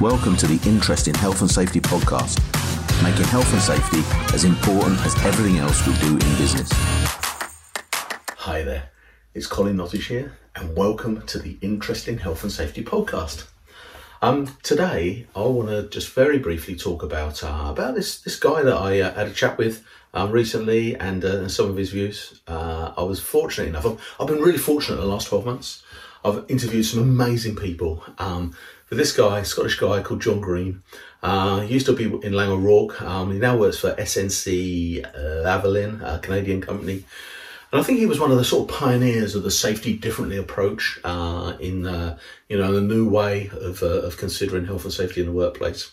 Welcome to the Interesting Health and Safety podcast, making health and safety as important as everything else we do in business. Hi there, it's Colin Nottage here, and welcome to the Interesting Health and Safety podcast. Um, today, I want to just very briefly talk about uh, about this this guy that I uh, had a chat with um, recently and, uh, some of his views. Uh, I was fortunate enough. I've, I've, been really fortunate in the last twelve months. I've interviewed some amazing people. Um, for this guy, Scottish guy called John Green, uh, he used to be in Laing O'Rourke. Um, he now works for SNC Lavalin, a Canadian company. And I think he was one of the sort of pioneers of the safety differently approach uh, in uh, you know the new way of, uh, of considering health and safety in the workplace.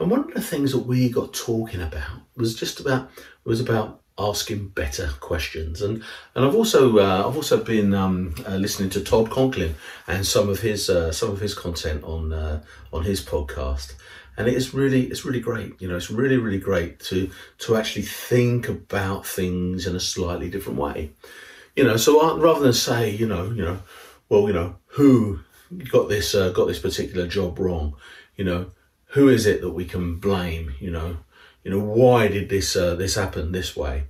And one of the things that we got talking about was just about was about asking better questions. And and I've also uh, I've also been um, uh, listening to Todd Conklin and some of his uh, some of his content on on his podcast. And it is really it's really great. You know it's really really great to to actually think about things in a slightly different way. You know so rather than say you know you know well you know who got this uh, got this particular job wrong? You know who is it that we can blame? You know you know why did this uh, this happen this way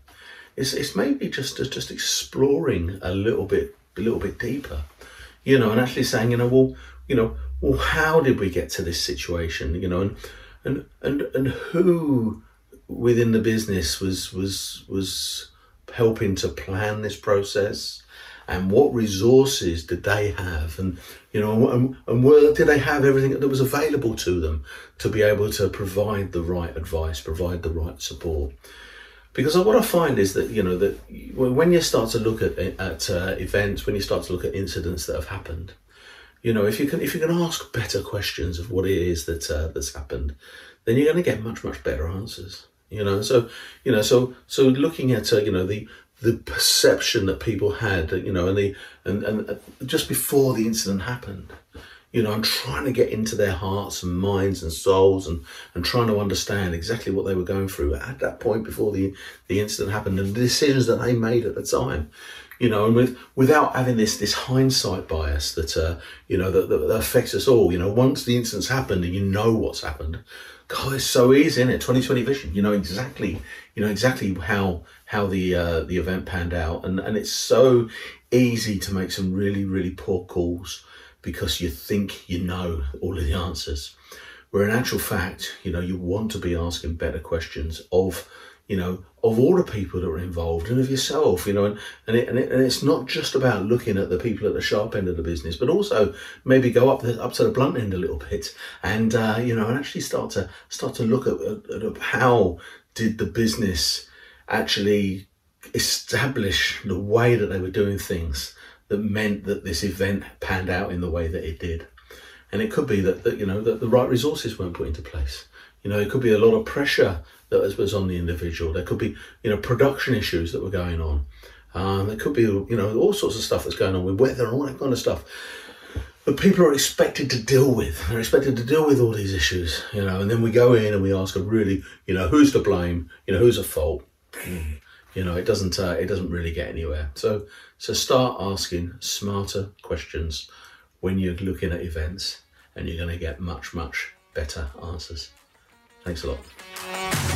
it's it's maybe just just exploring a little bit a little bit deeper you know and actually saying you know well you know well, how did we get to this situation? You know, and and and and who within the business was was was helping to plan this process, and what resources did they have, and you know, and, and were, did they have everything that was available to them to be able to provide the right advice, provide the right support? Because what I find is that you know that when you start to look at at uh, events, when you start to look at incidents that have happened you know, if you can if you can ask better questions of what it is that uh, that's happened, then you're going to get much much better answers. You know, so you know, so so looking at uh, you know the the perception that people had, you know, and the and and uh, just before the incident happened, you know, I'm trying to get into their hearts and minds and souls and, and trying to understand exactly what they were going through at that point before the, the incident happened and the decisions that they made at the time you know, and with without having this this hindsight bias that uh, you know that, that, affects us all. You know, once the incident's happened and you know what's happened, God, it's so easy, isn't it? Twenty twenty vision. You know exactly, you know exactly how how the uh, the event panned out, and and it's so easy to make some really really poor calls because you think you know all of the answers. Where in actual fact, you know, you want to be asking better questions of you know, of all the people that are involved and of yourself, you know, and, and, it, and, it, and it's not just about looking at the people at the sharp end of the business, but also maybe go up the, up to the blunt end a little bit and, uh, you know, and actually start to, start to look at, at, at how did the business actually establish the way that they were doing things that meant that this event panned out in the way that it did. And it could be that, that you know, that the right resources weren't put into place. You know, it could be a lot of pressure that was on the individual. There could be, you know, production issues that were going on. Um, there could be, you know, all sorts of stuff that's going on with weather and all that kind of stuff. But people are expected to deal with. They're expected to deal with all these issues, you know. And then we go in and we ask really, you know, who's to blame? You know, who's at fault? You know, it doesn't. Uh, it doesn't really get anywhere. So, so start asking smarter questions when you're looking at events, and you're going to get much, much better answers. Thanks a lot.